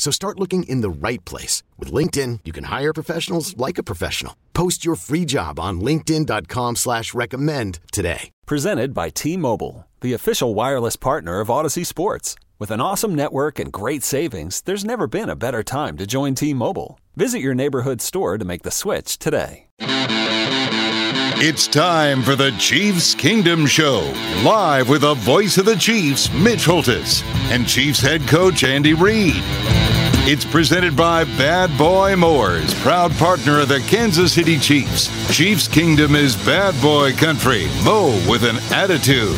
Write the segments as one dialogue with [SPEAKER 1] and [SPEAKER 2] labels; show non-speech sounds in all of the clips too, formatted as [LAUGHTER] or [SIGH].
[SPEAKER 1] So start looking in the right place. With LinkedIn, you can hire professionals like a professional. Post your free job on linkedin.com slash recommend today.
[SPEAKER 2] Presented by T-Mobile, the official wireless partner of Audacy Sports. With an awesome network and great savings, there's never been a better time to join T-Mobile. Visit your neighborhood store to make the switch today.
[SPEAKER 3] It's time for the Chiefs Kingdom Show, live with the voice of the Chiefs, Mitch Holthus, and Chiefs head coach Andy Reid. It's presented by Bad Boy Mowers, proud partner of the Kansas City Chiefs. Chiefs Kingdom is bad boy country. Mow with an attitude.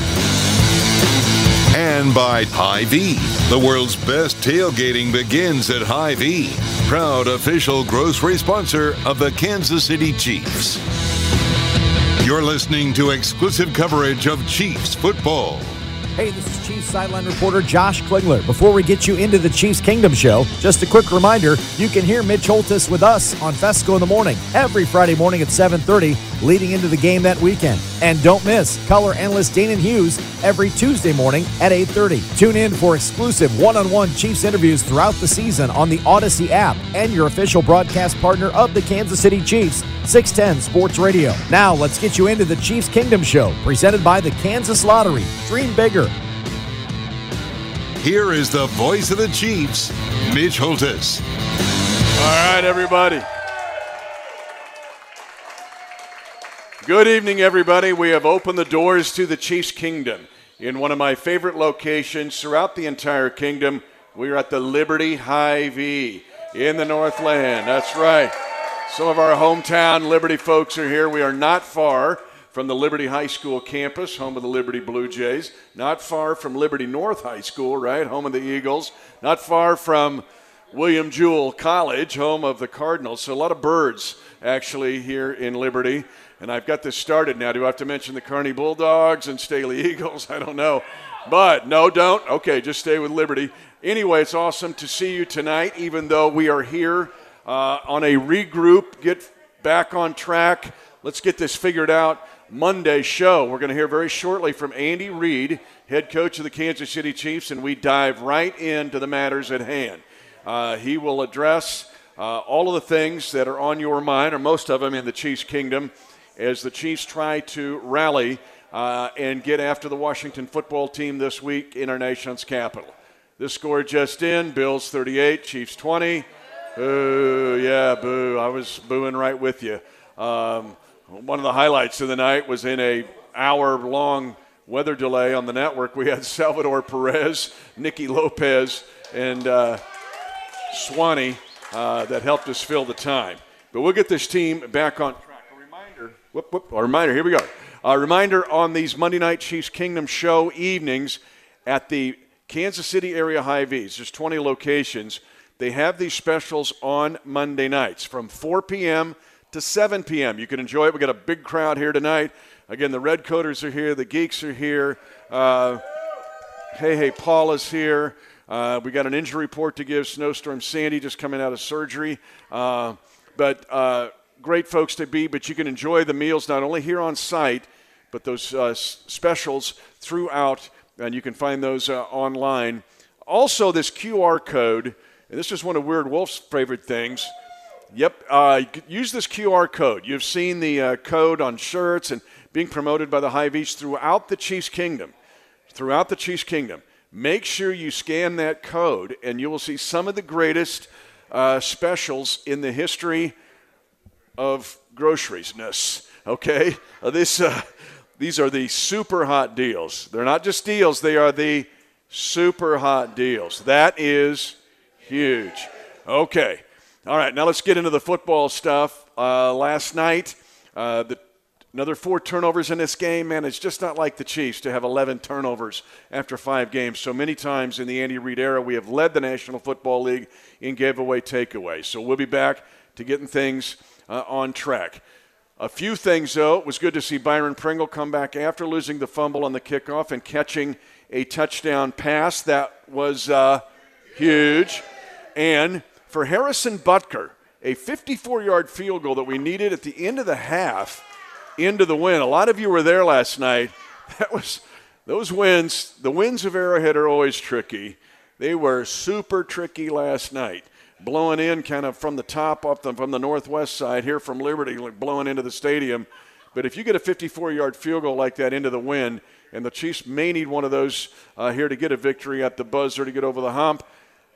[SPEAKER 3] And by Hy-Vee. The world's best tailgating begins at Hy-Vee, proud official grocery sponsor of the Kansas City Chiefs. You're listening to exclusive coverage of Chiefs football.
[SPEAKER 4] Hey, this is Chiefs sideline reporter Josh Klingler. Before we get you into the Chiefs Kingdom show, just a quick reminder, you can hear Mitch Holthus with us on Fescoe in the morning every Friday morning at 7:30 leading into the game that weekend. And don't miss color analyst Danan Hughes every Tuesday morning at 8:30. Tune in for exclusive one-on-one Chiefs interviews throughout the season on the Audacy app and your official broadcast partner of the Kansas City Chiefs, 610 Sports Radio. Now, let's get you into the Chiefs Kingdom show presented by the Kansas Lottery. Dream bigger.
[SPEAKER 3] Here is the voice of the Chiefs, Mitch Holthus.
[SPEAKER 5] All right, everybody. Good evening, everybody. We have opened the doors to the Chiefs Kingdom in one of my favorite locations throughout the entire kingdom. We are at the Liberty Hy-Vee in the Northland. That's right. Some of our hometown Liberty folks are here. We are not far from the Liberty High School campus, home of the Liberty Blue Jays. Not far from Liberty North High School, right? Home of the Eagles. Not far from William Jewell College, home of the Cardinals. So a lot of birds actually here in Liberty. And I've got this started now. Do I have to mention the Kearney Bulldogs and Staley [LAUGHS] Eagles? I don't know. But no, don't. Okay, just stay with Liberty. Anyway, it's awesome to see you tonight, even though we are here uh, on a regroup, get back on track. Let's get this figured out. Monday show. We're going to hear very shortly from Andy Reid, head coach of the Kansas City Chiefs, and we dive right into the matters at hand. Uh, he will address uh, all of the things that are on your mind, or most of them, in the Chiefs' kingdom as the Chiefs try to rally uh, and get after the Washington football team this week in our nation's capital. This score just in Bills 38, Chiefs 20. Boo, yeah, boo. I was booing right with you. Um, one of the highlights of the night was in a hour long weather delay on the network. We had [LAUGHS] Salvador Perez, Nicky Lopez, and uh, Swanee uh, that helped us fill the time. But we'll get this team back on track. A reminder, Whoop, whoop. A reminder, here we go. A reminder on these Monday Night Chiefs Kingdom Show evenings at the Kansas City area Hy-Vee's. There's 20 locations. They have these specials on Monday nights from 4 p.m. to 7 p.m. You can enjoy it. We got a big crowd here tonight. Again, the Red Coaters are here. The Geeks are here. Uh, hey, hey, Paul is here. Uh, we got an injury report to give. Snowstorm Sandy just coming out of surgery. Uh, but uh, great folks to be, but you can enjoy the meals not only here on site, but those uh, specials throughout, and you can find those uh, online. Also, this QR code, and this is one of Weird Wolf's favorite things. Yep, uh, use this QR code. You've seen the uh, code on shirts and being promoted by the Hy-Vees throughout the Chiefs Kingdom. Throughout the Chiefs Kingdom. Make sure you scan that code, and you will see some of the greatest uh, specials in the history of groceries-ness. Okay, uh, this uh, these are the super hot deals. They're not just deals; they are the super hot deals. That is huge. Okay, all right. Now let's get into the football stuff. Uh, last night, uh, the Another four turnovers in this game, man. It's just not like the Chiefs to have 11 turnovers after five games. So many times in the Andy Reid era, we have led the National Football League in giveaway takeaways. So we'll be back to getting things uh, on track. A few things, though. It was good to see Byron Pringle come back after losing the fumble on the kickoff and catching a touchdown pass. That was uh, huge. And for Harrison Butker, a 54 yard field goal that we needed at the end of the half into the win. A lot of you were there last night. [LAUGHS] That was those wins. The wins of Arrowhead are always tricky. They were super tricky last night blowing in kind of from the top off the, from the northwest side here from Liberty, like blowing into the stadium. But if you get a 54 yard field goal like that into the wind, and the Chiefs may need one of those uh, here to get a victory at the buzzer to get over the hump,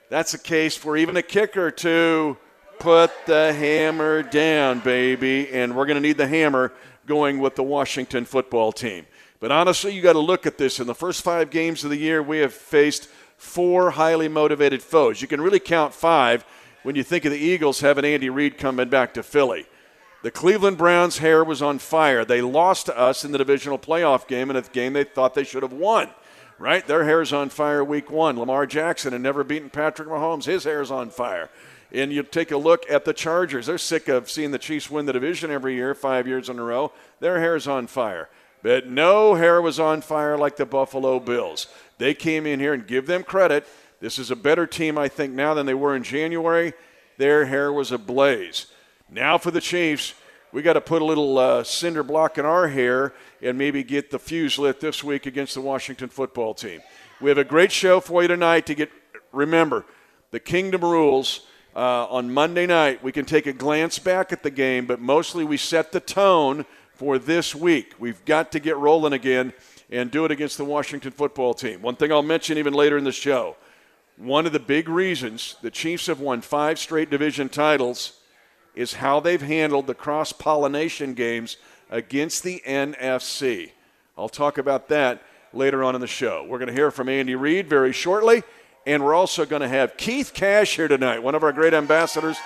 [SPEAKER 5] that's a case for even a kicker to put the hammer down, baby. And we're going to need the hammer going with the Washington football team. But honestly, you got to look at this. In the first five games of the year, we have faced four highly motivated foes. You can really count five when you think of the Eagles having Andy Reid coming back to Philly. The Cleveland Browns' hair was on fire. They lost to us in the divisional playoff game in a game they thought they should have won. Right? Their hair's on fire week one. Lamar Jackson had never beaten Patrick Mahomes. His hair's on fire. And you take a look at the Chargers. They're sick of seeing the Chiefs win the division every year, five years in a row. Their hair's on fire. But no hair was on fire like the Buffalo Bills. They came in here and give them credit. This is a better team, I think, now than they were in January. Their hair was ablaze. Now for the Chiefs, we got to put a little uh, cinder block in our hair and maybe get the fuse lit this week against the Washington football team. We have a great show for you tonight to get. Remember, the Kingdom rules. Uh, on Monday night, we can take a glance back at the game, but mostly we set the tone for this week. We've got to get rolling again and do it against the Washington football team. One thing I'll mention even later in the show one of the big reasons the Chiefs have won five straight division titles is how they've handled the cross pollination games against the NFC. I'll talk about that later on in the show. We're going to hear from Andy Reid very shortly, and we're also going to have Keith Cash here tonight, one of our great ambassadors,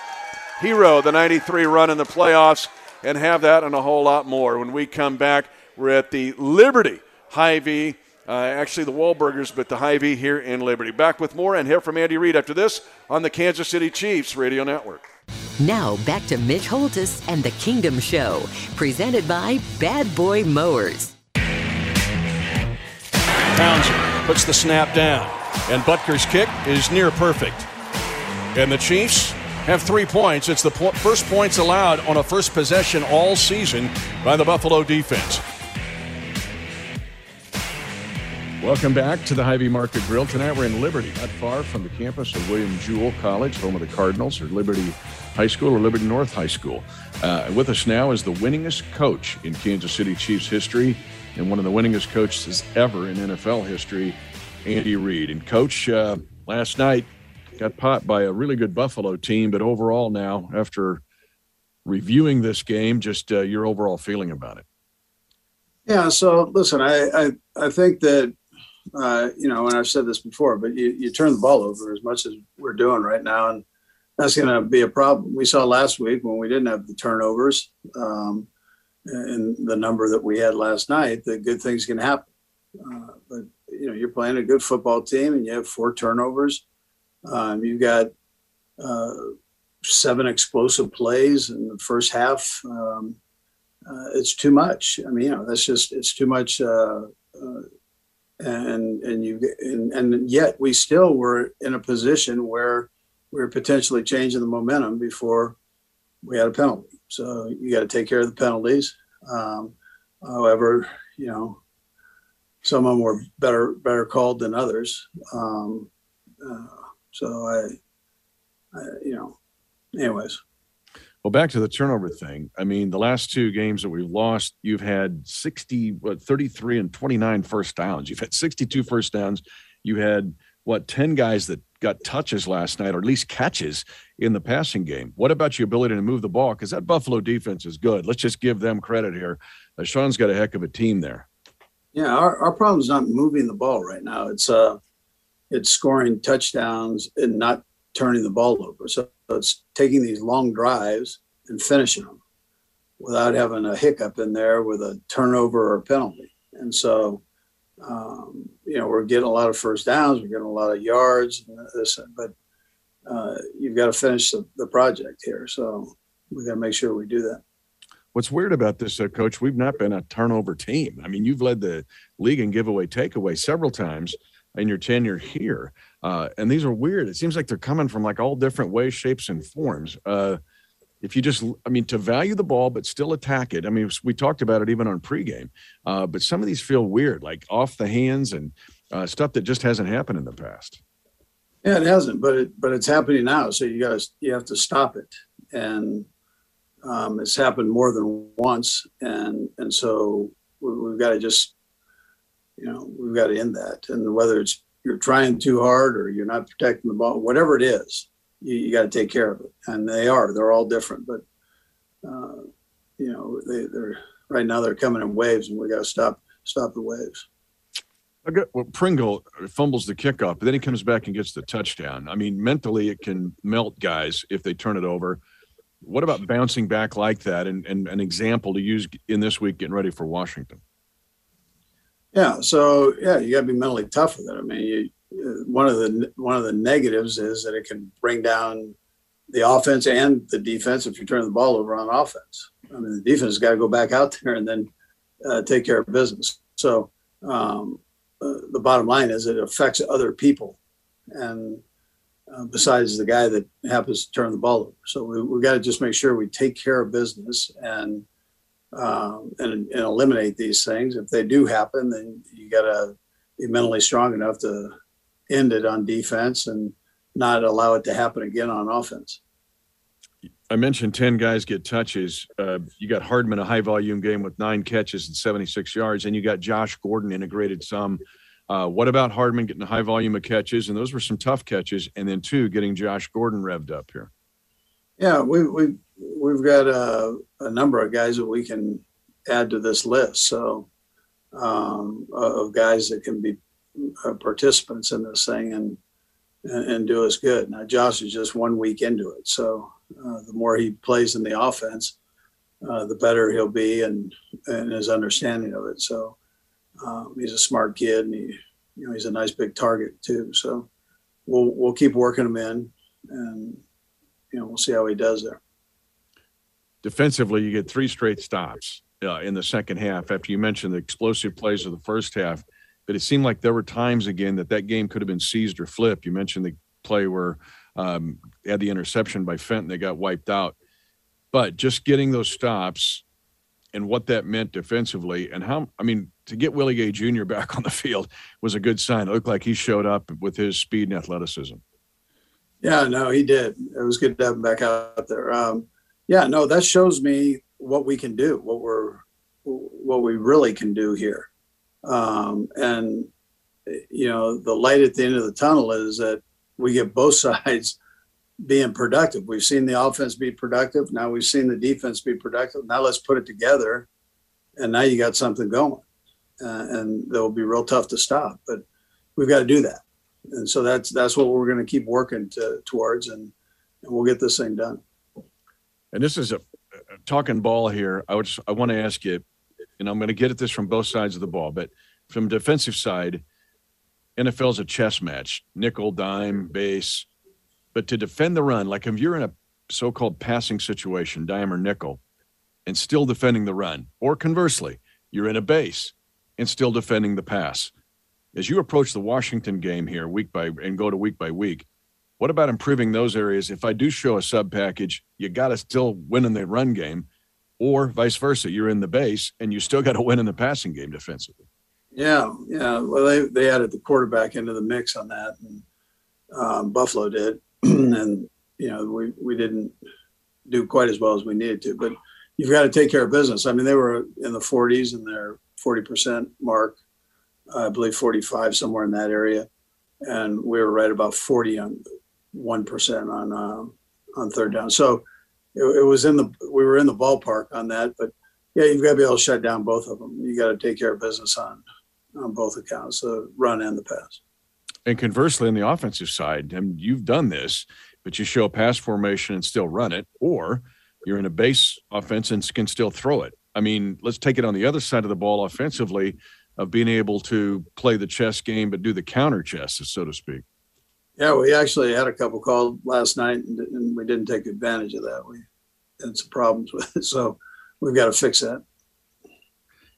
[SPEAKER 5] hero the 93 run in the playoffs, and have that and a whole lot more when we come back. We're at the Liberty Hy-Vee. Uh, actually, the Wahlburgers, but the Hy-Vee here in Liberty. Back with more and hear from Andy Reid after this on the Kansas City Chiefs Radio Network.
[SPEAKER 6] Now back to Mitch Holthus and the Kingdom Show, presented by Bad Boy Mowers.
[SPEAKER 5] Townsend puts the snap down, and Butker's kick is near perfect. And the Chiefs have three points. It's the po- first points allowed on a first possession all season by the Buffalo defense. Welcome back to the Hy-Vee Market Grill. Tonight we're in Liberty, not far from the campus of William Jewell College, home of the Cardinals, or Liberty High School or Liberty North High School. Uh, with us now is the winningest coach in Kansas City Chiefs history and one of the winningest coaches ever in NFL history, Andy Reid. And coach, uh, last night got popped by a really good Buffalo team, but overall now, after reviewing this game, just uh, your overall feeling about it.
[SPEAKER 7] Yeah. So listen, I I, I think that uh, you know, and I've said this before, but you, you turn the ball over as much as we're doing right now, and that's going to be a problem. We saw last week when we didn't have the turnovers um, and the number that we had last night that good things can happen. Uh, but you know, you're playing a good football team, and you have four turnovers. Um, you've got uh, seven explosive plays in the first half. Um, uh, it's too much. I mean, you know, that's just it's too much uh, uh, and and you and, and yet we still were in a position where we were potentially changing the momentum before we had a penalty. So you got to take care of the penalties. Um, however, you know, some of them were better better called than others. Um, uh, so I, I, you know, anyways.
[SPEAKER 5] Well, back to the turnover thing. I mean, the last two games that we've lost, you've had 60, what, 33 and 29 first downs. You've had 62 first downs. You had, what, 10 guys that got touches last night, or at least catches in the passing game. What about your ability to move the ball? Because that Buffalo defense is good. Let's just give them credit here. Uh, Sean's got a heck of a team there.
[SPEAKER 7] Yeah, our, our problem is not moving the ball right now. It's uh, it's scoring touchdowns and not turning the ball over. So it's taking these long drives and finishing them without having a hiccup in there with a turnover or a penalty. And so, um, you know, we're getting a lot of first downs, we're getting a lot of yards, this, but uh, you've got to finish the, the project here. So we got to make sure we do that.
[SPEAKER 5] What's weird about this, uh, coach, we've not been a turnover team. I mean, you've led the league in giveaway takeaway several times in your tenure here. Uh, and these are weird. It seems like they're coming from like all different ways, shapes, and forms. Uh, if you just, I mean, to value the ball but still attack it. I mean, we talked about it even on pregame, uh, but some of these feel weird, like off the hands and uh, stuff that just hasn't happened in the past.
[SPEAKER 7] Yeah, it hasn't, but it but it's happening now. So you to you have to stop it, and um, it's happened more than once, and and so we, have got to just you know we've got to end that. And whether it's you're trying too hard or you're not protecting the ball, whatever it is, you, you got to take care of it. And they are they're all different, but uh, you know they, they're right now they're coming in waves, and we got to stop stop the waves.
[SPEAKER 5] I got well, Pringle fumbles the kickoff, but then he comes back and gets the touchdown. I mean, mentally, it can melt guys if they turn it over. What about bouncing back like that and, and an example to use in this week getting ready for Washington?
[SPEAKER 7] Yeah, so yeah, you got to be mentally tough with it. I mean, you, uh, one of the one of the negatives is that it can bring down the offense and the defense if you turn the ball over on offense. I mean, the defense has got to go back out there and then uh, take care of business. So um, uh, the bottom line is it affects other people, and uh, besides the guy that happens to turn the ball over. So we we got to just make sure we take care of business and um, and, and eliminate these things. If they do happen, then you got to be mentally strong enough to end it on defense and not allow it to happen again on offense.
[SPEAKER 5] I mentioned 10 guys get touches. Uh, you got Hardman, a high volume game with nine catches and 76 yards, and you got Josh Gordon integrated some. Uh, what about Hardman getting a high volume of catches? And those were some tough catches. And then, two, getting Josh Gordon revved up here.
[SPEAKER 7] Yeah, we, we, we've got a, a number of guys that we can add to this list. So, um, of guys that can be uh, participants in this thing and, and, do us good. Now, Josh is just one week into it. So, uh, the more he plays in the offense, uh, the better he'll be and, and his understanding of it. So um, he's a smart kid and he, you know, he's a nice big target too. So we'll, we'll keep working him in and, you know, we'll see how he does there.
[SPEAKER 5] Defensively, you get three straight stops uh, in the second half after you mentioned the explosive plays of the first half. But it seemed like there were times again that that game could have been seized or flipped. You mentioned the play where um, had the interception by Fenton. They got wiped out. But just getting those stops and what that meant defensively and how, I mean, to get Willie Gay Jr. [LAUGHS] back on the field was a good sign. It looked like he showed up with his speed and athleticism.
[SPEAKER 7] Yeah, no, he did. It was good to have him back out there. Um, yeah, no, that shows me what we can do, what we're, what we really can do here. Um, and, you know, the light at the end of the tunnel is that we get both [LAUGHS] sides being productive. We've seen the offense be productive. Now we've seen the defense be productive. Now let's put it together, and now you got something going, uh, and they'll be real tough to stop. But we've got to do that, and so that's that's what we're going to keep working to, towards, and, and we'll get this thing done.
[SPEAKER 5] And this is a, a talking ball here. I would just, I want to ask you, and I'm going to get at this from both sides of the ball, but from defensive side NFL's a chess match, nickel, dime, base. But to defend the run, like if you're in a so-called passing situation, dime or nickel, and still defending the run, or conversely, you're in a base and still defending the pass. As you approach the Washington game here week by and go to week by week, what about improving those areas? If I do show a sub package, you got to still win in the run game, or vice versa. You're in the base and you still got to win in the passing game defensively.
[SPEAKER 7] Yeah, yeah. Well, they they added the quarterback into the mix on that, and um, Buffalo did, [CLEARS THROAT] and you know we we didn't do quite as well as we needed to, but you've got to take care of business. I mean, they were in the 40s and their 40% mark, I believe 45 somewhere in that area, and we were right about 40 on one percent on uh, on third down. So it, it was in the we were in the ballpark on that, but yeah, you've got to be able to shut down both of them. You got to take care of business on on both accounts, the run and the pass.
[SPEAKER 5] And conversely, on the offensive side, and you've done this, but you show a pass formation and still run it, or you're in a base offense and can still throw it. I mean, let's take it on the other side of the ball offensively of being able to play the chess game but do the counter chess, so to speak.
[SPEAKER 7] Yeah, we actually had a couple called last night and, and we didn't take advantage of that. We had some problems with it. [LAUGHS] So we've got to fix that.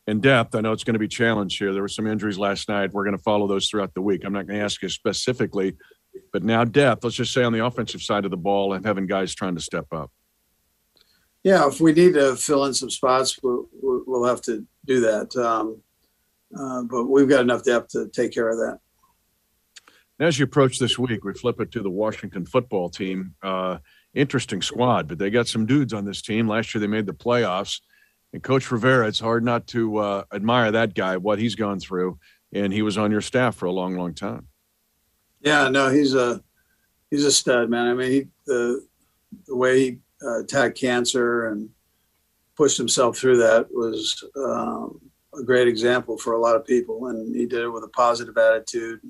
[SPEAKER 5] In depth, I know it's going to be challenged here. There were some injuries last night. We're going to follow those throughout the week. I'm not going to ask you specifically, but now depth. Let's just say on the offensive side of the ball and having guys trying to step up.
[SPEAKER 7] Yeah, if we need to fill in some spots, we'll, we'll have to do that. Um, uh, but we've got enough depth to take care of that.
[SPEAKER 5] As you approach this week, we flip it to the Washington football team. Uh, interesting squad, but they got some dudes on this team. Last year they made the playoffs. And Coach Rivera, it's hard not to uh, admire that guy, what he's gone through. And he was on your staff for a long, long time.
[SPEAKER 7] Yeah, no, he's a he's a stud, man. I mean, he, the the way he uh, attacked cancer and pushed himself through that was um, a great example for a lot of people. And he did it with a positive attitude,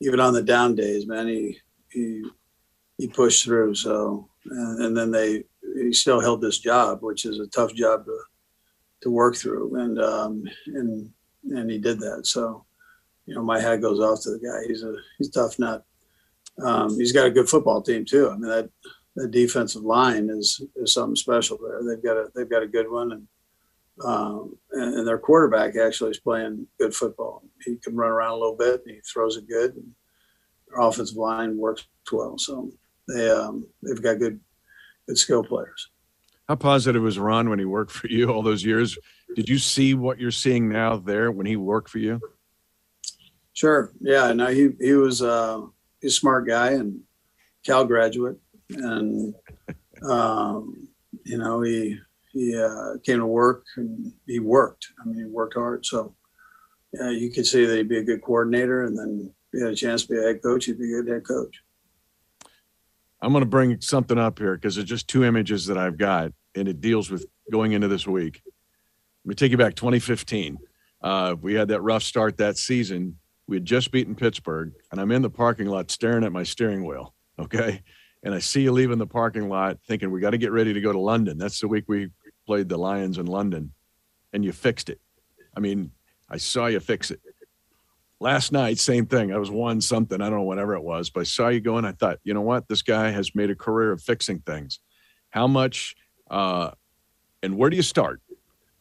[SPEAKER 7] even on the down days, man. He he he pushed through. So and, and then they he still held this job, which is a tough job to to work through, and um, and and he did that. So you know, my hat goes off to the guy. He's a he's a tough nut. Um, he's got a good football team too. I mean that the defensive line is is something special there. They've got a they've got a good one, and um, and, and, their quarterback actually is playing good football. He can run around a little bit. And he throws it good. And their offensive line works well. So they um, they've got good good skill players.
[SPEAKER 5] How positive was Ron when he worked for you all those years? Did you see what you're seeing now there when he worked for you?
[SPEAKER 7] Sure. Yeah. No, he he was uh, he's a smart guy and Cal graduate, and um, you know he he uh, came to work and he worked. I mean, he worked hard. So yeah, you could see that he'd be a good coordinator, and then he had a chance to be a head coach, he'd be a good head coach.
[SPEAKER 5] I'm going to bring something up here because there's just two images that I've got, and it deals with going into this week. Let me take you back 2015. Uh, we had that rough start that season. We had just beaten Pittsburgh, and I'm in the parking lot staring at my steering wheel. Okay. And I see you leaving the parking lot thinking, we got to get ready to go to London. That's the week we played the Lions in London, and you fixed it. I mean, I saw you fix it. Last night, same thing. I was one something, I don't know, whatever it was, but I saw you going. I thought, you know what? This guy has made a career of fixing things. How much uh, and where do you start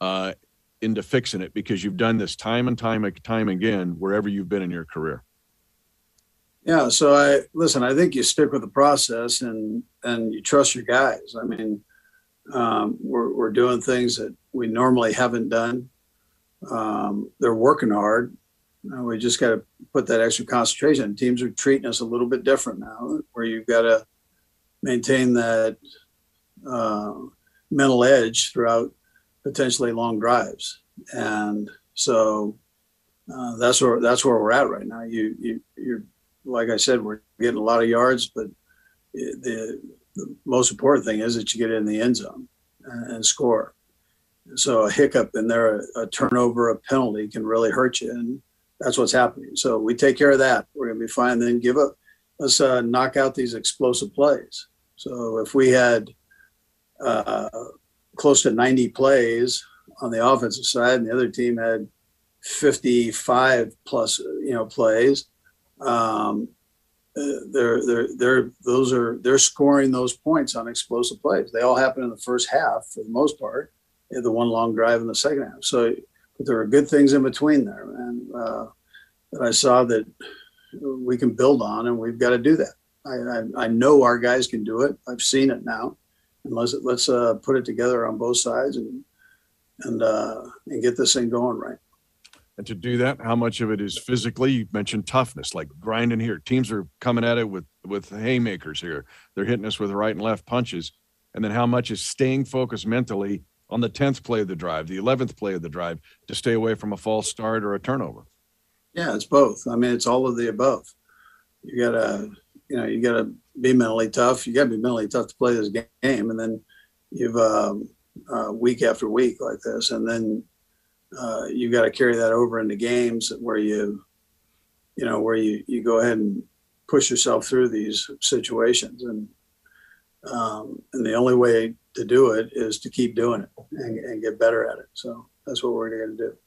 [SPEAKER 5] uh, into fixing it? Because you've done this time and time and time again wherever you've been in your career.
[SPEAKER 7] Yeah. So I listen. I think you stick with the process and and you trust your guys. I mean, um, we're we're doing things that we normally haven't done. Um, they're working hard. Uh, we just got to put that extra concentration. Teams are treating us a little bit different now, where you've got to maintain that uh, mental edge throughout potentially long drives. And so uh, that's where that's where we're at right now. You you you're like I said, we're getting a lot of yards, but the, the most important thing is that you get in the end zone and, and score. So a hiccup in there, a, a turnover, a penalty can really hurt you, and that's what's happening. So we take care of that. We're going to be fine. Then give up. Let's uh, knock out these explosive plays. So if we had uh, close to 90 plays on the offensive side, and the other team had 55 plus, you know, plays. Um, they're they're they're those are they're scoring those points on explosive plays. They all happen in the first half for the most part. The one long drive in the second half. So, but there are good things in between there, and uh, that I saw that we can build on, and we've got to do that. I, I, I know our guys can do it. I've seen it now and let's let's uh, put it together on both sides and and uh, and get this thing going right.
[SPEAKER 5] And to do that, how much of it is physically? You mentioned toughness, like grinding here. Teams are coming at it with with haymakers here. They're hitting us with right and left punches. And then how much is staying focused mentally on the tenth play of the drive, the eleventh play of the drive, to stay away from a false start or a turnover?
[SPEAKER 7] Yeah, it's both. I mean, it's all of the above. You gotta, you know, you gotta be mentally tough. You got to be mentally tough to play this game, and then you've um, uh, week after week like this, and then uh, you got to carry that over into games where you, you know, where you you go ahead and push yourself through these situations, and um, and the only way to do it is to keep doing it and, and get better at it. So that's what we're going to do.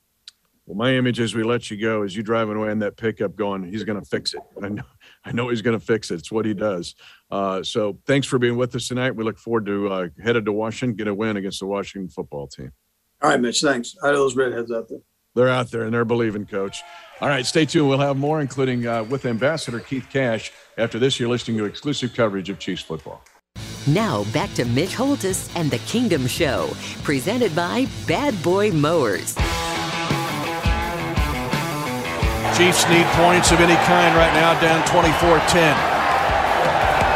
[SPEAKER 8] Well, my image as we let you go is you driving away in that pickup going, he's going to fix it. I know, I know he's going to fix it. It's what he does. Uh, so thanks for being with us tonight. We look forward to uh, headed to Washington, get a win against the Washington football team.
[SPEAKER 7] All right, Mitch. Thanks. I know those redheads out there.
[SPEAKER 8] They're out there and they're believing, coach. All right, stay tuned. We'll have more, including uh, with Ambassador Keith Cash. After this, you're listening to exclusive coverage of Chiefs football.
[SPEAKER 6] Now back to Mitch Holthus and the Kingdom Show, presented by Bad Boy Mowers.
[SPEAKER 5] Chiefs need points of any kind right now, down 24 10.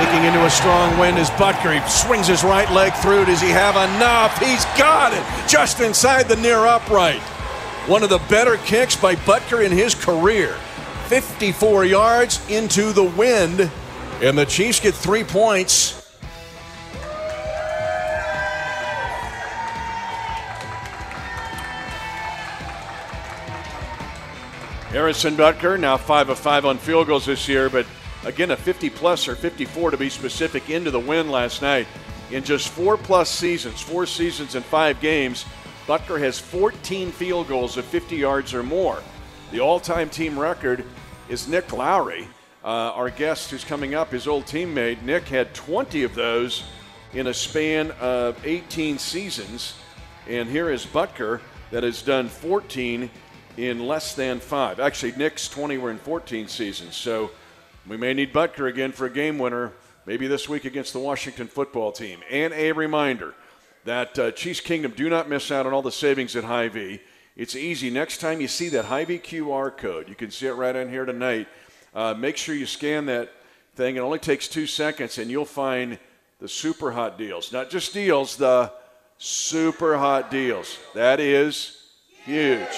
[SPEAKER 5] Picking into a strong wind is Butker. He swings his right leg through. Does he have enough? He's got it just inside the near upright. One of the better kicks by Butker in his career. 54 yards into the wind, and the Chiefs get three points. Harrison Butker now 5 of 5 on field goals this year, but again, a 50 plus or 54 to be specific into the win last night. In just four plus seasons, four seasons and five games, Butker has 14 field goals of 50 yards or more. The all time team record is Nick Lowery. uh, our guest who's coming up, his old teammate. Nick had 20 of those in a span of 18 seasons. And here is Butker that has done 14 in less than five. Actually, Nick's 20 were in 14 seasons. So we may need Butker again for a game winner, maybe this week against the Washington football team. And a reminder that uh, Chiefs Kingdom do not miss out on all the savings at Hy-Vee. It's easy. Next time you see that Hy-Vee QR code, you can see it right on here tonight. Uh, make sure you scan that thing. It only takes two seconds, and you'll find the super hot deals. Not just deals, the super hot deals. That is huge.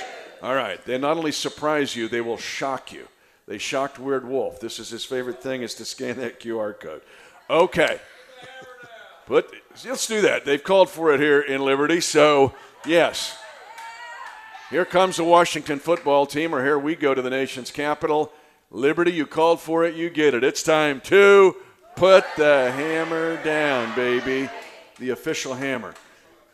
[SPEAKER 5] All right. They not only surprise you, they will shock you. They shocked Weird Wolf. This is his favorite thing is to scan that QR code. Okay. But let's do that. They've called for it here in Liberty. So, yes. Here comes the Washington football team, or here we go to the nation's capital. Liberty, you called for it, you get it. It's time to put the hammer down, baby. The official hammer.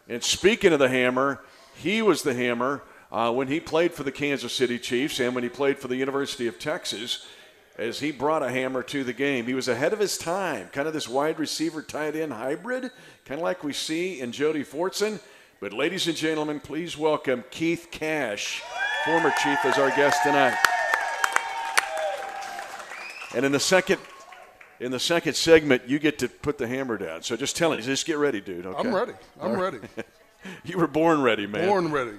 [SPEAKER 5] And speaking of the hammer, he was the hammer uh, when he played for the Kansas City Chiefs and when he played for the University of Texas, as he brought a hammer to the game. He was ahead of his time, kind of this wide receiver tight end hybrid, kind of like we see in Jody Fortson. But, ladies and gentlemen, please welcome Keith Cash, former Chief, as our guest tonight. And in the second in the second segment, you get to put the hammer down. So just tell him, just get ready, dude. Okay?
[SPEAKER 9] I'm ready. I'm right. ready. [LAUGHS]
[SPEAKER 5] you were born ready, man.
[SPEAKER 9] Born ready.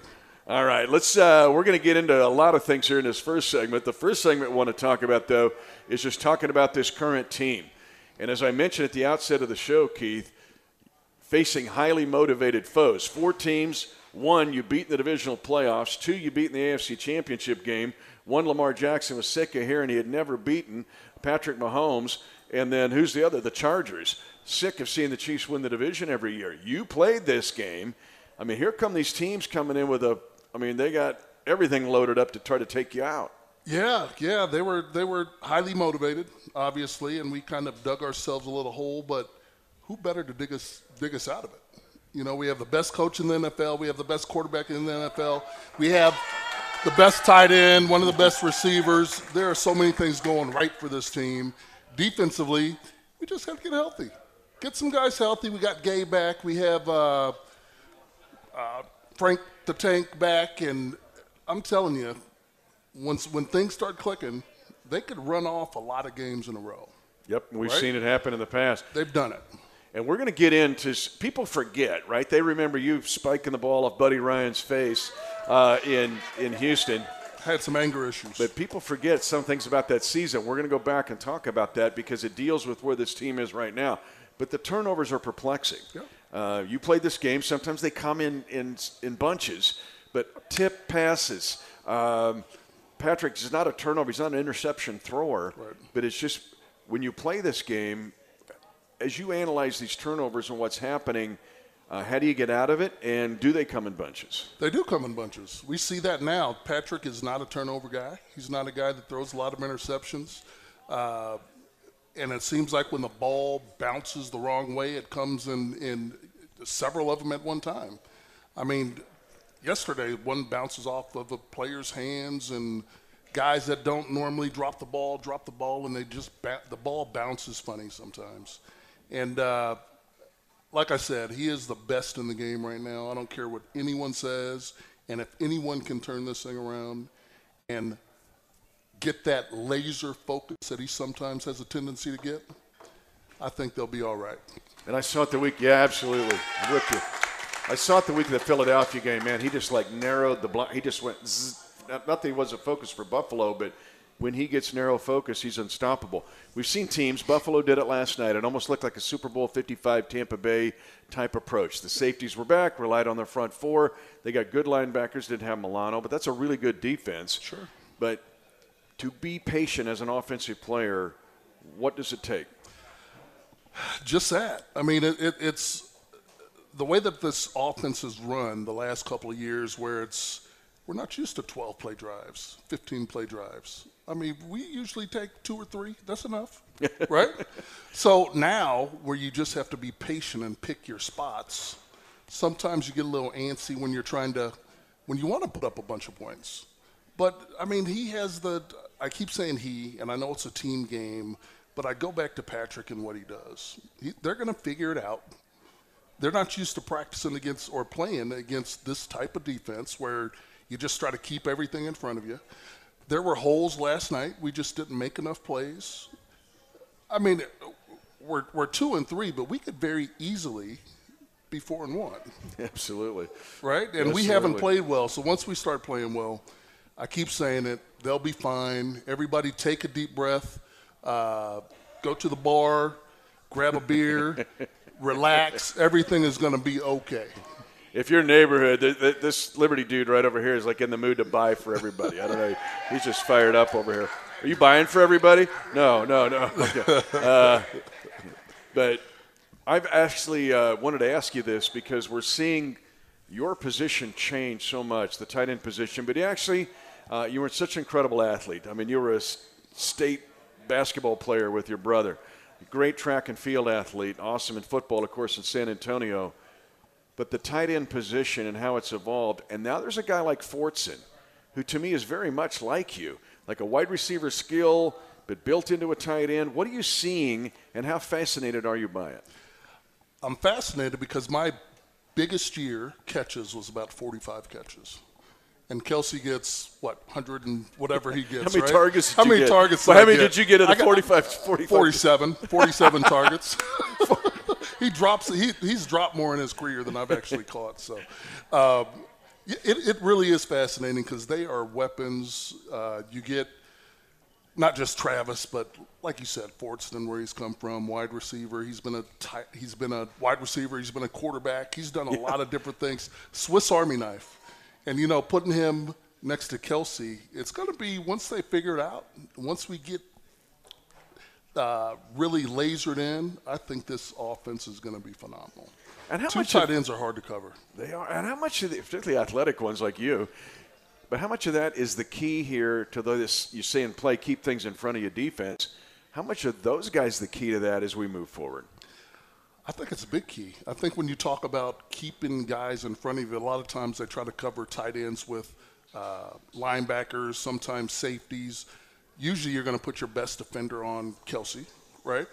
[SPEAKER 5] All right, let's. Uh, we're going to get into a lot of things here in this first segment. The first segment I want to talk about, though, is just talking about this current team. And as I mentioned at the outset of the show, Keith, facing highly motivated foes. Four teams. One, you beat in the divisional playoffs. Two, you beat in the AFC Championship game. One, Lamar Jackson was sick of hearing he had never beaten Patrick Mahomes. And then who's the other? The Chargers. Sick of seeing the Chiefs win the division every year. You played this game. I mean, here come these teams coming in with a I mean, they got everything loaded up to try to take you out.
[SPEAKER 9] Yeah, yeah, they were they were highly motivated, obviously, and we kind of dug ourselves a little hole. But who better to dig us dig us out of it? You know, we have the best coach in the NFL, we have the best quarterback in the NFL, we have the best tight end, one of the best receivers. There are so many things going right for this team. Defensively, we just have to get healthy, get some guys healthy. We got Gay back. We have uh, uh, Frank the tank back, and I'm telling you, once when things start clicking, they could run off a lot of games in a row.
[SPEAKER 5] Yep, we've right? seen it happen in the past.
[SPEAKER 9] They've done it.
[SPEAKER 5] And we're going to get into people forget, right? They remember you spiking the ball off Buddy Ryan's face uh, in in Houston.
[SPEAKER 9] Had some anger issues.
[SPEAKER 5] But people forget some things about that season. We're going to go back and talk about that because it deals with where this team is right now. But the turnovers are perplexing. Yep. Uh, you played this game. Sometimes they come in in, in bunches, but tip passes. Um, Patrick is not a turnover. He's not an interception thrower. Right. But it's just when you play this game, as you analyze these turnovers and what's happening, uh, how do you get out of it? And do they come in bunches?
[SPEAKER 9] They do come in bunches. We see that now. Patrick is not a turnover guy. He's not a guy that throws a lot of interceptions. Uh, and it seems like when the ball bounces the wrong way, it comes in, in several of them at one time. I mean, yesterday, one bounces off of a player's hands, and guys that don't normally drop the ball drop the ball, and they just ba- the ball bounces funny sometimes. And uh, like I said, he is the best in the game right now. I don't care what anyone says, and if anyone can turn this thing around and get that laser focus that he sometimes has a tendency to get, I think they'll be all right.
[SPEAKER 5] And I saw it the week. Yeah, absolutely. I'm with you. I saw it the week of the Philadelphia game. Man, he just like narrowed the block. He just went. Zzz. Not not that he wasn't focused for Buffalo, but when he gets narrow focus, he's unstoppable. We've seen teams. Buffalo did it last night. It almost looked like a Super Bowl 55 Tampa Bay type approach. The safeties were back, relied on their front four. They got good linebackers. Didn't have Milano, but that's a really good defense.
[SPEAKER 9] Sure.
[SPEAKER 5] But to be patient as an offensive player, what does it take?
[SPEAKER 9] Just that. I mean, it, it, it's the way that this offense has run the last couple of years, where it's we're not used to 12 play drives, 15 play drives. I mean, we usually take two or three. That's enough, [LAUGHS] right? So now, where you just have to be patient and pick your spots. Sometimes you get a little antsy when you're trying to, when you want to put up a bunch of points. But I mean, he has the. I keep saying he, and I know it's a team game, but I go back to Patrick and what he does. He, they're going to figure it out. They're not used to practicing against or playing against this type of defense where you just try to keep everything in front of you. There were holes last night. We just didn't make enough plays. I mean, we're, we're two and three, but we could very easily be four and one.
[SPEAKER 5] Absolutely.
[SPEAKER 9] Right? And we haven't played well. So once we start playing well, I keep saying it, they'll be fine. Everybody take a deep breath, uh, go to the bar, grab a beer, [LAUGHS] relax. Everything is going to be okay.
[SPEAKER 5] If your neighborhood, th- th- this Liberty dude right over here is like in the mood to buy for everybody. I don't know. He's just fired up over here. Are you buying for everybody? No, no, no. [LAUGHS] Okay. Uh, but I've actually uh, wanted to ask you this because we're seeing your position change so much, the tight end position. But you actually, uh, you were such an incredible athlete. I mean, you were a state basketball player with your brother, great track and field athlete, awesome in football, of course, in San Antonio but the tight end position and how it's evolved. And now there's a guy like Fortson, who to me is very much like you, like a wide receiver skill, but built into a tight end. What are you seeing, and how fascinated are you by it?
[SPEAKER 9] I'm fascinated because my biggest year catches was about 45 catches. And Kelce gets what 100 and whatever he gets. [LAUGHS]
[SPEAKER 5] How many
[SPEAKER 9] right?
[SPEAKER 5] targets did
[SPEAKER 9] How
[SPEAKER 5] you
[SPEAKER 9] many
[SPEAKER 5] get?
[SPEAKER 9] targets?
[SPEAKER 5] Well, how many did you get at the 45 45?
[SPEAKER 9] 47, [LAUGHS] 47 targets. [LAUGHS] he drops. He, he's dropped more in his career than I've actually caught. So, um, it, it really is fascinating because they are weapons. Uh, you get not just Travis, but like you said, Fortson, where he's come from, wide receiver. He's been a tight, he's been a wide receiver. He's been a quarterback. He's done a lot of different things. Swiss Army knife, and you know, putting him next to Kelce, it's going to be once they figure it out. Once we get uh, really lasered in, I think this offense is going to be phenomenal.
[SPEAKER 5] And how
[SPEAKER 9] Two
[SPEAKER 5] much
[SPEAKER 9] tight
[SPEAKER 5] of-
[SPEAKER 9] ends are hard to cover.
[SPEAKER 5] They are. And how much, of the, particularly athletic ones like you, but how much of that is the key here to this, you say in play, keep things in front of your defense? How much of those guys the key to that as we move forward?
[SPEAKER 9] I think it's a big key. I think when you talk about keeping guys in front of you, a lot of times they try to cover tight ends with uh, linebackers, sometimes safeties. Usually you're going to put your best defender on Kelce, right?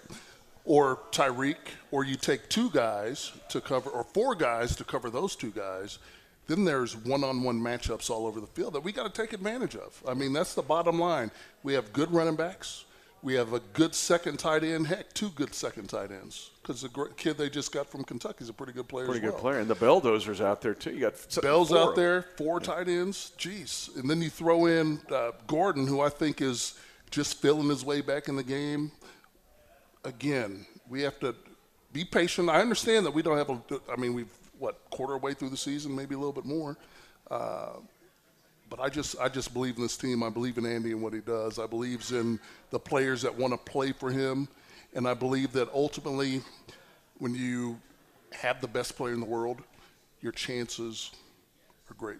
[SPEAKER 9] Or Tyreek, or you take two guys to cover, or four guys to cover those two guys. Then there's one-on-one matchups all over the field that we got to take advantage of. I mean, that's the bottom line. We have good running backs. We have a good second tight end. Heck, two good second tight ends. Because the kid they just got from Kentucky is a pretty good player.
[SPEAKER 5] Pretty good player. And the Belldozer's out there, too. You got
[SPEAKER 9] Bell's out there, four tight ends. Jeez. And then you throw in uh, Gordon, who I think is just feeling his way back in the game. Again, we have to be patient. I understand that we don't have a, I mean, we've, what, quarter way through the season, maybe a little bit more. Uh, but I just, I just believe in this team. I believe in Andy and what he does. I believe in the players that want to play for him. And I believe that ultimately, when you have the best player in the world, your chances are great.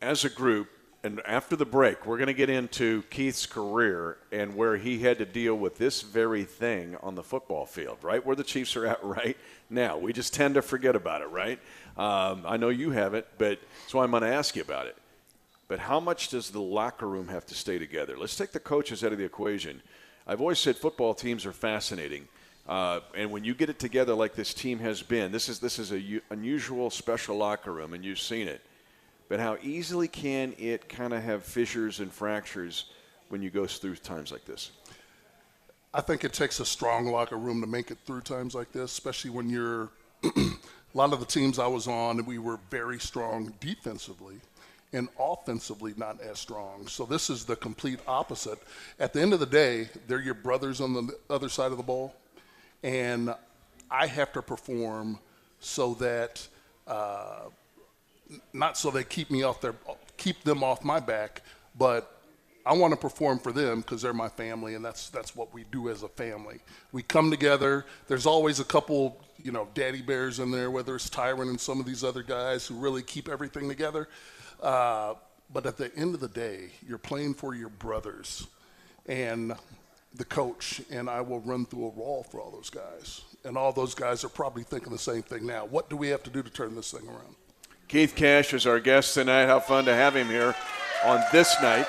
[SPEAKER 5] as a group, and after the break, we're going to get into Keith's career and where he had to deal with this very thing on the football field, right where the Chiefs are at [LAUGHS] right now. We just tend to forget about it, right? Um, I know you haven't, but that's why I'm going to ask you about it. But how much does the locker room have to stay together? Let's take the coaches out of the equation. I've always said football teams are fascinating. Uh, and when you get it together like this team has been, this is this is a u- unusual, special locker room, and you've seen it but how easily can it kind of have fissures and fractures when you go through times like this?
[SPEAKER 9] I think it takes a strong locker room to make it through times like this, especially when you're [CLEARS THROAT] a lot of the teams I was on, we were very strong defensively and offensively not as strong. So this is the complete opposite. At the end of the day, they're your brothers on the other side of the ball, and I have to perform so that uh, not so they keep me off their keep them off my back, but I want to perform for them because they're my family, and that's that's what we do as a family. We come together. There's always a couple, you know, daddy bears in there, whether it's Tyrann and some of these other guys who really keep everything together. Uh, but at the end of the day, you're playing for your brothers, and the coach, and I will run through a wall for all those guys. And all those guys are probably thinking the same thing now. What do we have to do to turn this thing around?
[SPEAKER 5] Keith Cash is our guest tonight. How fun to have him here on this night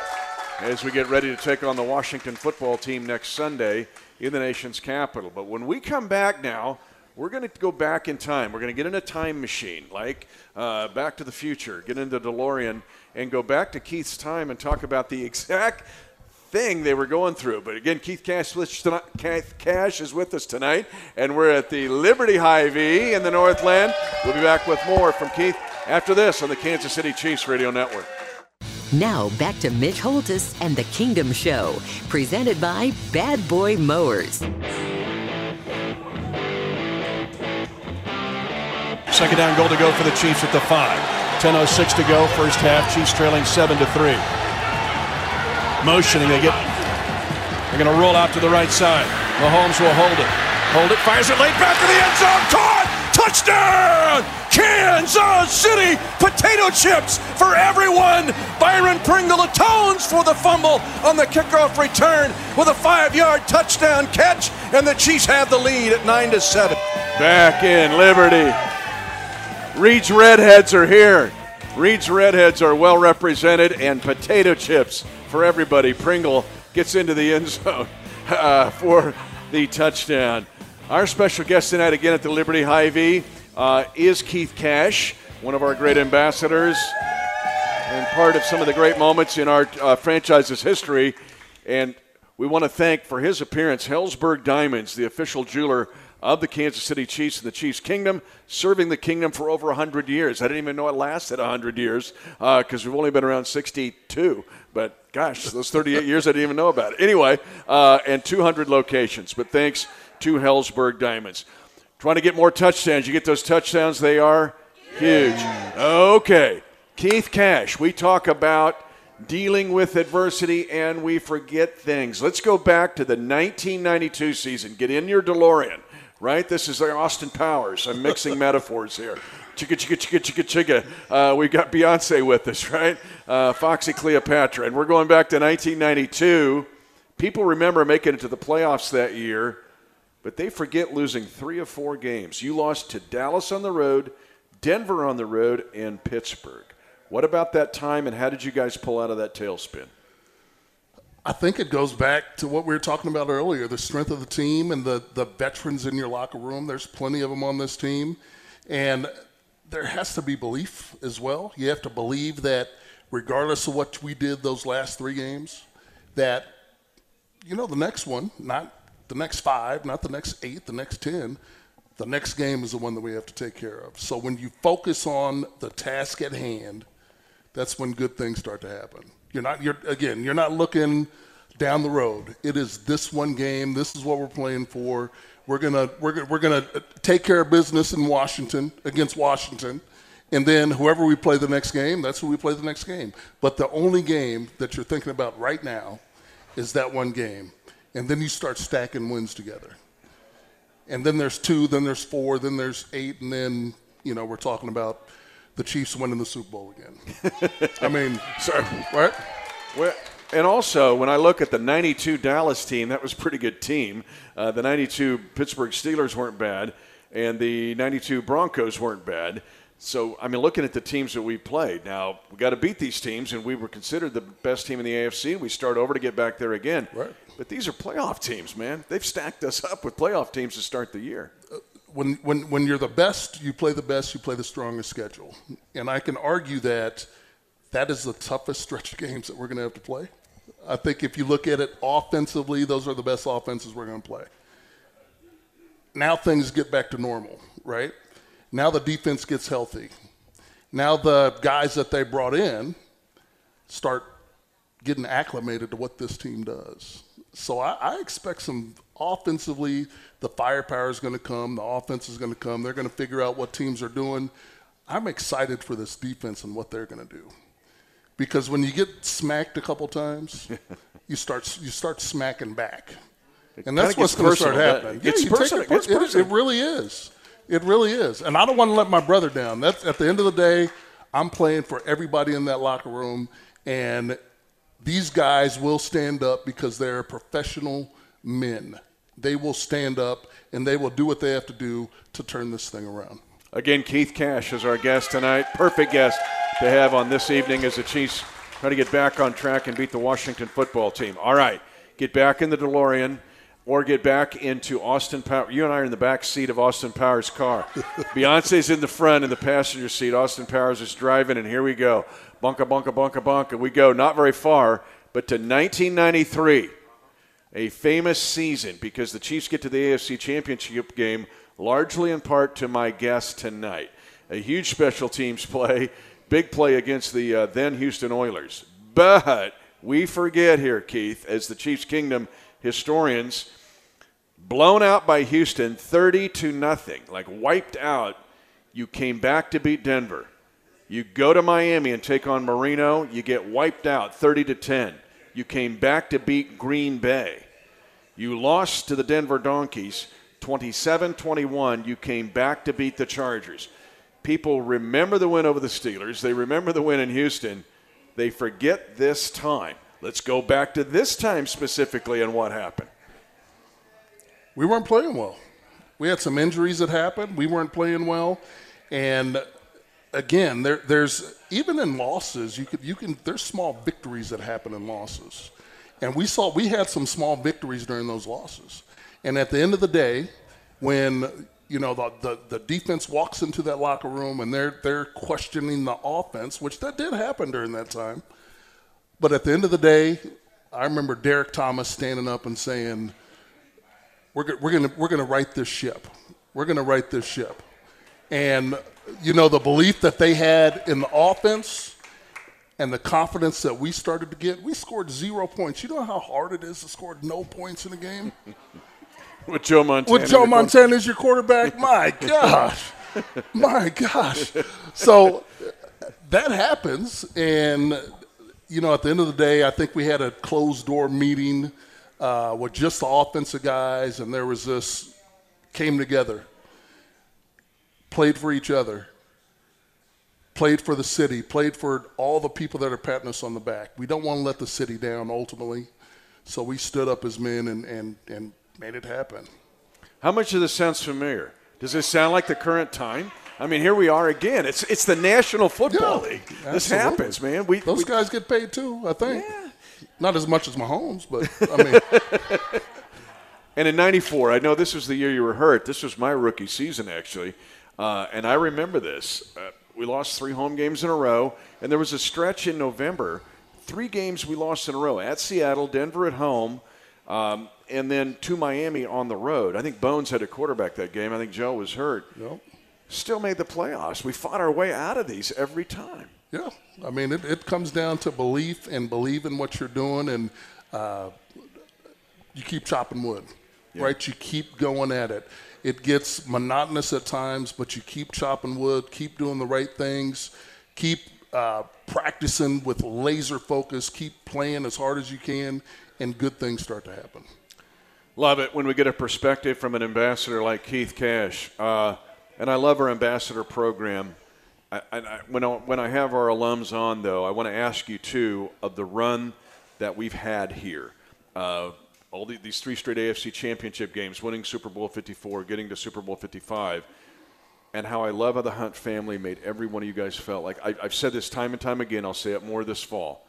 [SPEAKER 5] as we get ready to take on the Washington football team next Sunday in the nation's capital. But when we come back now, we're going to go back in time. We're going to get in a time machine, like uh, Back to the Future, get into DeLorean, and go back to Keith's time and talk about the exact thing they were going through. But again, Keith Cash, Cash is with us tonight, and we're at the Liberty Hy-Vee in the Northland. We'll be back with more from Keith after this on the Kansas City Chiefs Radio Network.
[SPEAKER 6] Now back to Mitch Holthus and the Kingdom Show, presented by Bad Boy Mowers.
[SPEAKER 8] Second down goal to go for the Chiefs at the five. 10:06 to go, first half. Chiefs trailing seven to three. Motioning, they get. They're going to roll out to the right side. Mahomes will hold it. Hold it, fires it late back to the end zone. Caught! Touchdown! Kansas City! Potato chips for everyone! Byron Pringle atones for the fumble on the kickoff return with a five-yard touchdown catch, and the Chiefs have the lead at 9 to 7.
[SPEAKER 5] Back in Liberty. Reed's Redheads are here. Reed's Redheads are well represented, and potato chips for everybody. Pringle gets into the end [LAUGHS] zone uh, for the touchdown. Our special guest tonight, again at the Liberty Hy-Vee, uh, is Keith Cash, one of our great ambassadors and part of some of the great moments in our uh, franchise's history. And we want to thank for his appearance Helzberg Diamonds, the official jeweler of the Kansas City Chiefs and the Chiefs Kingdom, serving the kingdom for over 100 years. I didn't even know it lasted 100 years because uh, we've only been around 62. But gosh, those 38 years I didn't even know about it. Anyway, uh, and 200 locations. But thanks to Helzberg Diamonds. Trying to get more touchdowns. You get those touchdowns, they are huge. Okay. Keith Cash, we talk about dealing with adversity and we forget things. Let's go back to the 1992 season. Get in your DeLorean, right? This is Austin Powers. I'm mixing [LAUGHS] metaphors here. Chicka, chicka, chicka, chicka, chicka. Uh, we've got Beyonce with us, right? Uh, Foxy Cleopatra. And we're going back to 1992. People remember making it to the playoffs that year but they forget losing three of four games. You lost to Dallas on the road, Denver on the road, and Pittsburgh. What about that time, and how did you guys pull out of that tailspin?
[SPEAKER 9] I think it goes back to what we were talking about earlier the strength of the team and the, the veterans in your locker room. There's plenty of them on this team. And there has to be belief as well. You have to believe that regardless of what we did those last three games, that, you know, the next one, not the next five, not the next eight, the next 10. The next game is the one that we have to take care of. So when you focus on the task at hand, that's when good things start to happen. You're not, you're, again, you're not looking down the road. It is this one game. This is what we're playing for. We're gonna we're, we're gonna uh, take care of business in Washington against Washington, and then whoever we play the next game, that's who we play the next game. But the only game that you're thinking about right now is that one game and then you start stacking wins together. And then there's two, then there's four, then there's eight, and then, you know, we're talking about the Chiefs winning the Super Bowl again. I mean, [LAUGHS] sorry,
[SPEAKER 5] right? Well, and also, when I look at the 92 Dallas team, that was a pretty good team. Uh, the 92 Pittsburgh Steelers weren't bad, and the 92 Broncos weren't bad. So, I mean, looking at the teams that we played, now we got to beat these teams, and we were considered the best team in the AFC. We start over to get back there again.
[SPEAKER 9] Right.
[SPEAKER 5] But these are playoff teams, man. They've stacked us up with playoff teams to start the year.
[SPEAKER 9] Uh, when, when, when you're the best, you play the best, you play the strongest schedule. And I can argue that that is the toughest [LAUGHS] stretch of games that we're going to have to play. I think if you look at it offensively, those are the best offenses we're going to play. Now things get back to normal, right? Now the defense gets healthy. Now the guys that they brought in start getting acclimated to what this team does. So I, I expect some offensively, the firepower is going to come, the offense is going to come. They're going to figure out what teams are doing. I'm excited for this defense and what they're going to do. Because when you get smacked a couple times, [LAUGHS] you start you start smacking back, and that's what's going to start happening.
[SPEAKER 5] Yeah, personal. It,
[SPEAKER 9] it, it, it really is. It really is. And I don't want to let my brother down. That's at the end of the day, I'm playing for everybody in that locker room and these guys will stand up because they're professional men. They will stand up and they will do what they have to do to turn this thing around.
[SPEAKER 5] Again, Keith Cash is our guest tonight. Perfect guest to have on this evening as the Chiefs try to get back on track and beat the Washington football team. All right, get back in the DeLorean or get back into Austin Power. You and I are in the back seat of Austin Powers' car. [LAUGHS] Beyonce's in the front in the passenger seat. Austin Powers is driving, and here we go. Bunka, bunka, bunka, bunka. We go not very far, but to 1993, a famous season because the Chiefs get to the AFC Championship game largely in part to my guest tonight. A huge special teams play, big play against the uh, then Houston Oilers. But we forget here, Keith, as the Chiefs Kingdom – historians, blown out by Houston 30 to nothing, like wiped out. You came back to beat Denver. You go to Miami and take on Marino, you get wiped out 30 to 10. You came back to beat Green Bay. You lost to the Denver Donkeys 27 21. You came back to beat the Chargers. People remember the win over the Steelers, they remember the win in Houston. They forget this time. Let's go back to this time specifically and what happened.
[SPEAKER 9] We weren't playing well. We had some injuries that happened. We weren't playing well, and again, there, there's even in losses, you could you can there's small victories that happen in losses, and we saw we had some small victories during those losses. And at the end of the day, when you know the, the, the defense walks into that locker room and they're they're questioning the offense, which that did happen during that time. But at the end of the day, I remember Derrick Thomas standing up and saying, "We're we're gonna we're gonna right this ship. We're gonna right this ship." And you know the belief that they had in the offense and the confidence that we started to get. We scored zero points. You know how hard it is to score no points in a game. [LAUGHS]
[SPEAKER 5] With Joe Montana.
[SPEAKER 9] With Joe Montana as your quarterback, [LAUGHS] my gosh, my gosh. So that happens, and you know, at the end of the day, I think we had a closed door meeting uh, with just the offensive guys, and there was this came together, played for each other, played for the city, played for all the people that are patting us on the back. We don't want to let the city down ultimately, so we stood up as men and, and, and made it happen.
[SPEAKER 5] How much of this sounds familiar? Does this sound like the current time? I mean, here we are again. It's it's the National Football yeah, League. Absolutely. This happens, man. We
[SPEAKER 9] those
[SPEAKER 5] we,
[SPEAKER 9] guys get paid too. I think. Yeah. Not as much as Mahomes, but I mean. [LAUGHS]
[SPEAKER 5] and in '94, I know this was the year you were hurt. This was my rookie season, actually, uh, and I remember this. Uh, we lost three home games in a row, and there was a stretch in November. Three games we lost in a row at Seattle, Denver at home. Um, and then to Miami on the road. I think Bones had a quarterback that game. I think Joe was hurt.
[SPEAKER 9] Yep
[SPEAKER 5] still made the playoffs. We fought our way out of these every time.
[SPEAKER 9] Yeah, I mean, it, it comes down to belief and believe in what you're doing, and uh, you keep chopping wood, yeah. right? You keep going at it. It gets monotonous at times, but you keep chopping wood, keep doing the right things, keep uh, practicing with laser focus, keep playing as hard as you can, and good things start to happen.
[SPEAKER 5] Love it when we get a perspective from an ambassador like Keith Cash. Uh, and I love our ambassador program. I, I, when, I, when I have our alums on, though, I want to ask you, too, of the run that we've had here. Uh, all the, these three straight AFC championship games, winning Super Bowl 54, getting to Super Bowl 55, and how I love how the Hunt family made every one of you guys felt like. I, I've said this time and time again, I'll say it more this fall.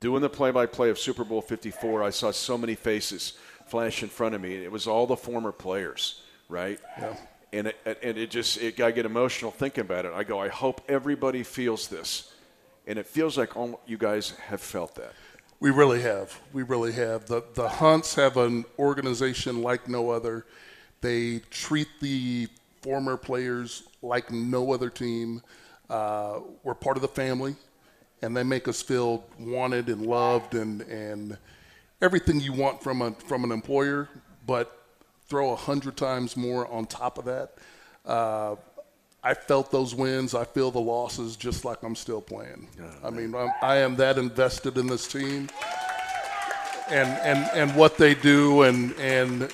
[SPEAKER 5] Doing the play by play of Super Bowl 54, I saw so many faces flash in front of me. and It was all the former players, right?
[SPEAKER 9] Yeah
[SPEAKER 5] and it, and it just it, I get emotional thinking about it. I go, I hope everybody feels this, and it feels like all you guys have felt that.
[SPEAKER 9] We really have. We really have. The the Hunts have an organization like no other. They treat the former players like no other team. Uh, we're part of the family, and they make us feel wanted and loved and and everything you want from a from an employer. But throw a hundred times more on top of that. Uh, I felt those wins. I feel the losses just like I'm still playing. Oh, I mean, I'm, I am that invested in this team and, and, and what they do. And, and,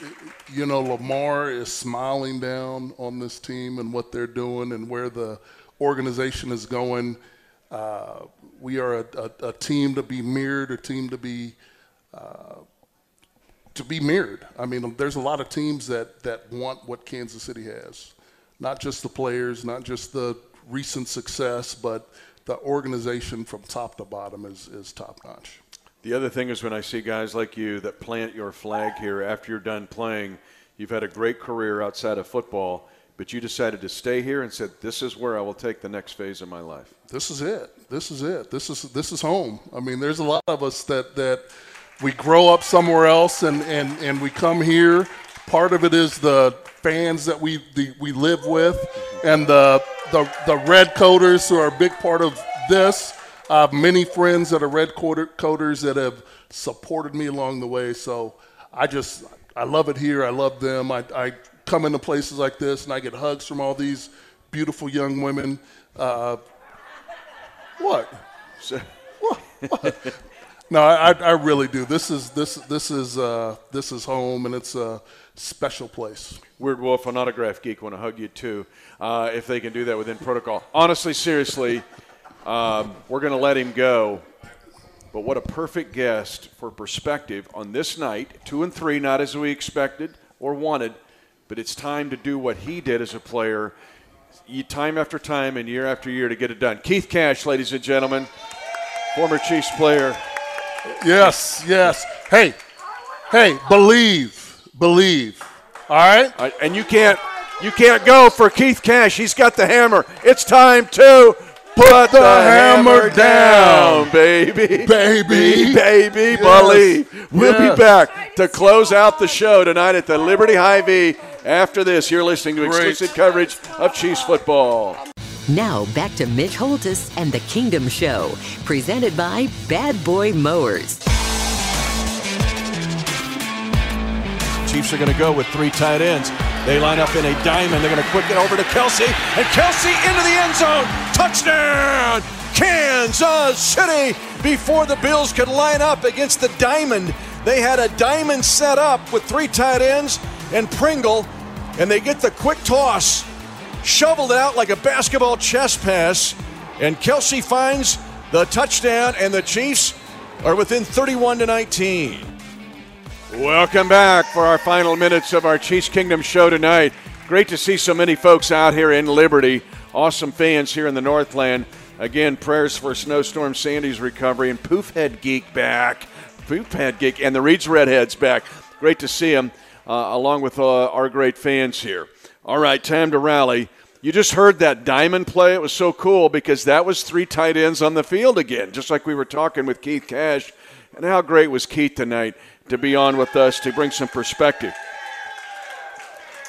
[SPEAKER 9] you know, Lamar is smiling down on this team and what they're doing and where the organization is going. Uh, we are a, a, a, team to be mirrored, a team to be uh, to be mirrored. I mean, there's a lot of teams that, that want what Kansas City has. Not just the players, not just the recent success, but the organization from top to bottom is, is top notch.
[SPEAKER 5] The other thing is when I see guys like you that plant your flag here after you're done playing, you've had a great career outside of football, but you decided to stay here and said, This is where I will take the next phase of my life.
[SPEAKER 9] This is it. This is it. This is this is home. I mean, there's a lot of us that that – we grow up somewhere else and, and, and we come here. Part of it is the fans that we the, we live with and the, the, the Red Coaters who are a big part of this. I have many friends that are Red Coaters that have supported me along the way. So I just, I love it here. I love them. I, I come into places like this and I get hugs from all these beautiful young women. Uh, what? [LAUGHS] what? what? No, I, I really do. This is this this is uh, this is home, and it's a special place.
[SPEAKER 5] Weird Wolf, an autograph geek, want to hug you too, uh, if they can do that within protocol. Honestly, seriously, um, we're going to let him go. But what a perfect guest for perspective on this night. Two and three, not as we expected or wanted, but it's time to do what he did as a player, time after time and year after year to get it done. Keith Cash, ladies and gentlemen, former Chiefs player.
[SPEAKER 9] Yes, yes. Hey, hey, believe, believe. All right?
[SPEAKER 5] Uh, and you can't you can't go for Keith Cash. He's got the hammer. It's time to put, put the, the, hammer, hammer down, down, baby.
[SPEAKER 9] Baby.
[SPEAKER 5] Baby, yes. believe. We'll yes. be back to close out the show tonight at the Liberty Hy-Vee. After this, you're listening to Great. exclusive coverage of Chiefs football.
[SPEAKER 6] Now back to Mitch Holthus and the Kingdom Show, presented by Bad Boy Mowers.
[SPEAKER 5] Chiefs are going to go with three tight ends. They line up in a diamond. They're going to quick it over to Kelce, and Kelce into the end zone. Touchdown! Kansas City! Before the Bills could line up against the diamond, they had a diamond set up with three tight ends and Pringle, and they get the quick toss shoveled it out like a basketball chest pass, and Kelce finds the touchdown, and the Chiefs are within 31 to 19. Welcome back for our final minutes of our Chiefs Kingdom show tonight. Great to see so many folks out here in Liberty. Awesome fans here in the Northland. Again, prayers for Snowstorm Sandy's recovery and Poofhead Geek back. Poofhead Geek and the Reeds Redheads back. Great to see them uh, along with uh, our great fans here. All right, time to rally. You just heard that diamond play. It was so cool because that was three tight ends on the field again, just like we were talking with Keith Cash. And how great was Keith tonight to be on with us to bring some perspective.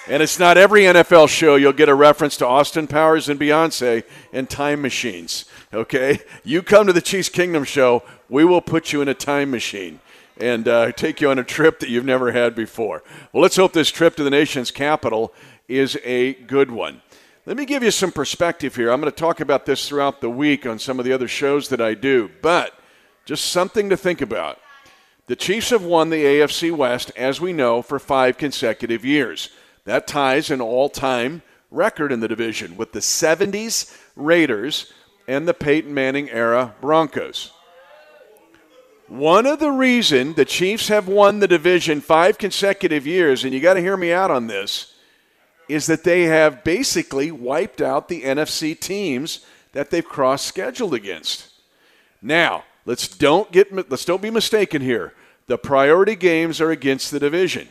[SPEAKER 5] And it's not every NFL show you'll get a reference to Austin Powers and Beyonce and time machines. Okay? You come to the Chiefs Kingdom show, we will put you in a time machine and uh, take you on a trip that you've never had before. Well, let's hope this trip to the nation's capital is a good one. Let me give you some perspective here. I'm going to talk about this throughout the week on some of the other shows that I do, but just something to think about. The Chiefs have won the AFC West, as we know, for five consecutive years. That ties an all time record in the division with the 70s Raiders and the Peyton Manning era Broncos. One of the reason the Chiefs have won the division five consecutive years, and you got to hear me out on this, is that they have basically wiped out the NFC teams that they've cross scheduled against. Now, let's don't get let's don't be mistaken here. The priority games are against the division.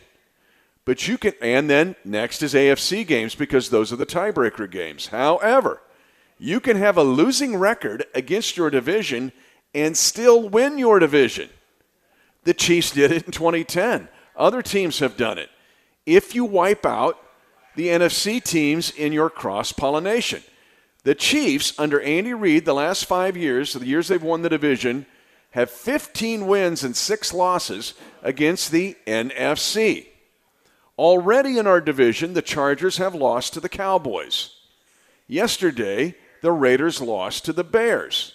[SPEAKER 5] But you can and then next is AFC games because those are the tiebreaker games. However, you can have a losing record against your division and still win your division. The Chiefs did it in 2010. Other teams have done it. If you wipe out the NFC teams in your cross pollination. The Chiefs, under Andy Reid, the last five years, the years they've won the division, have 15 wins and six losses against the NFC. Already in our division, the Chargers have lost to the Cowboys. Yesterday, the Raiders lost to the Bears.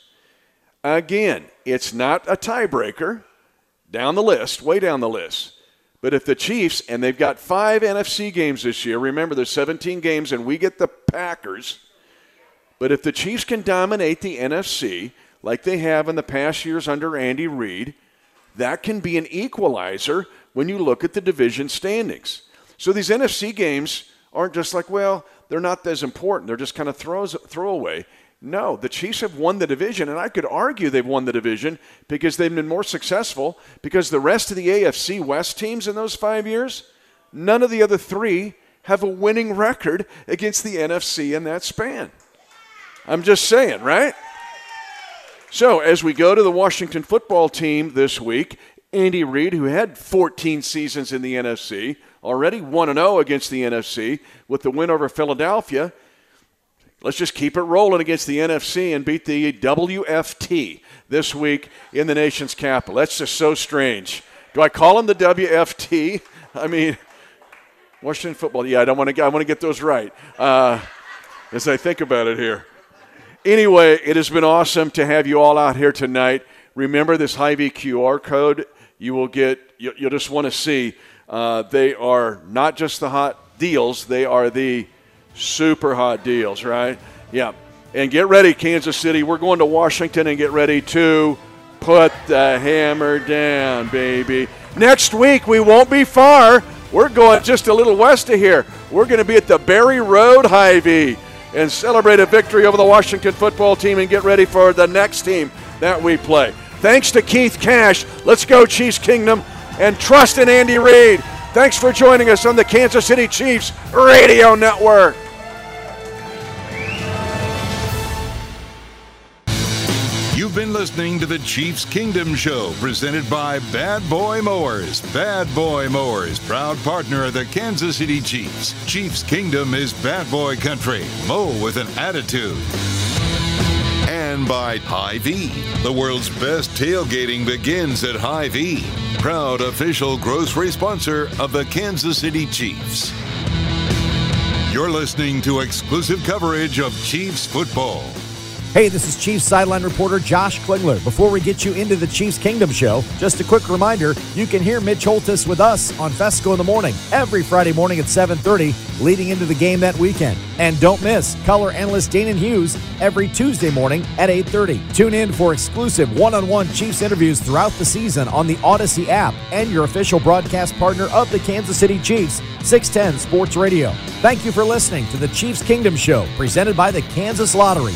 [SPEAKER 5] Again, it's not a tiebreaker. Down the list, way down the list. But if the Chiefs, and they've got five NFC games this year, remember there's 17 games and we get the Packers. But if the Chiefs can dominate the NFC like they have in the past years under Andy Reid, that can be an equalizer when you look at the division standings. So these NFC games aren't just like, well, they're not as important. They're just kind of throws, throwaway. No, the Chiefs have won the division, and I could argue they've won the division because they've been more successful because the rest of the AFC West teams in those five years, none of the other three have a winning record against the NFC in that span. I'm just saying, right? So, as we go to the Washington football team this week, Andy Reid, who had 14 seasons in the NFC, already 1 0 against the NFC with the win over Philadelphia. Let's just keep it rolling against the NFC and beat the WFT this week in the nation's capital. That's just so strange. Do I call them the WFT? I mean, Washington football. Yeah, I don't want to. I want to get those right uh, as I think about it here. Anyway, it has been awesome to have you all out here tonight. Remember this Hy-Vee QR code. You will get. You, will just want to see. Uh, they are not just the hot deals. They are the super hot deals, right? Yeah. And get ready, Kansas City. We're going to Washington and get ready to put the hammer down, baby. Next week, we won't be far. We're going just a little west of here. We're going to be at the Barry Road Hy-Vee and celebrate a victory over the Washington football team and get ready for the next team that we play. Thanks to Keith Cash. Let's go, Chiefs Kingdom, and trust in Andy Reid. Thanks for joining us on the Kansas City Chiefs Radio Network.
[SPEAKER 3] Been listening to the Chiefs Kingdom Show, presented by Bad Boy Mowers. Bad Boy Mowers, proud partner of the Kansas City Chiefs. Chiefs Kingdom is bad boy country. Mow with an attitude. And by Hy-Vee. The world's best tailgating begins at Hy-Vee. Proud official grocery sponsor of the Kansas City Chiefs. You're listening to exclusive coverage of Chiefs football.
[SPEAKER 4] Hey, this is Chiefs sideline reporter Josh Klingler. Before we get you into the Chiefs Kingdom show, just a quick reminder, you can hear Mitch Holthus with us on Fescoe in the morning every Friday morning at 7:30 leading into the game that weekend. And don't miss color analyst Danan Hughes every Tuesday morning at 8:30. Tune in for exclusive one-on-one Chiefs interviews throughout the season on the Audacy app and your official broadcast partner of the Kansas City Chiefs, 610 Sports Radio. Thank you for listening to the Chiefs Kingdom show presented by the Kansas Lottery.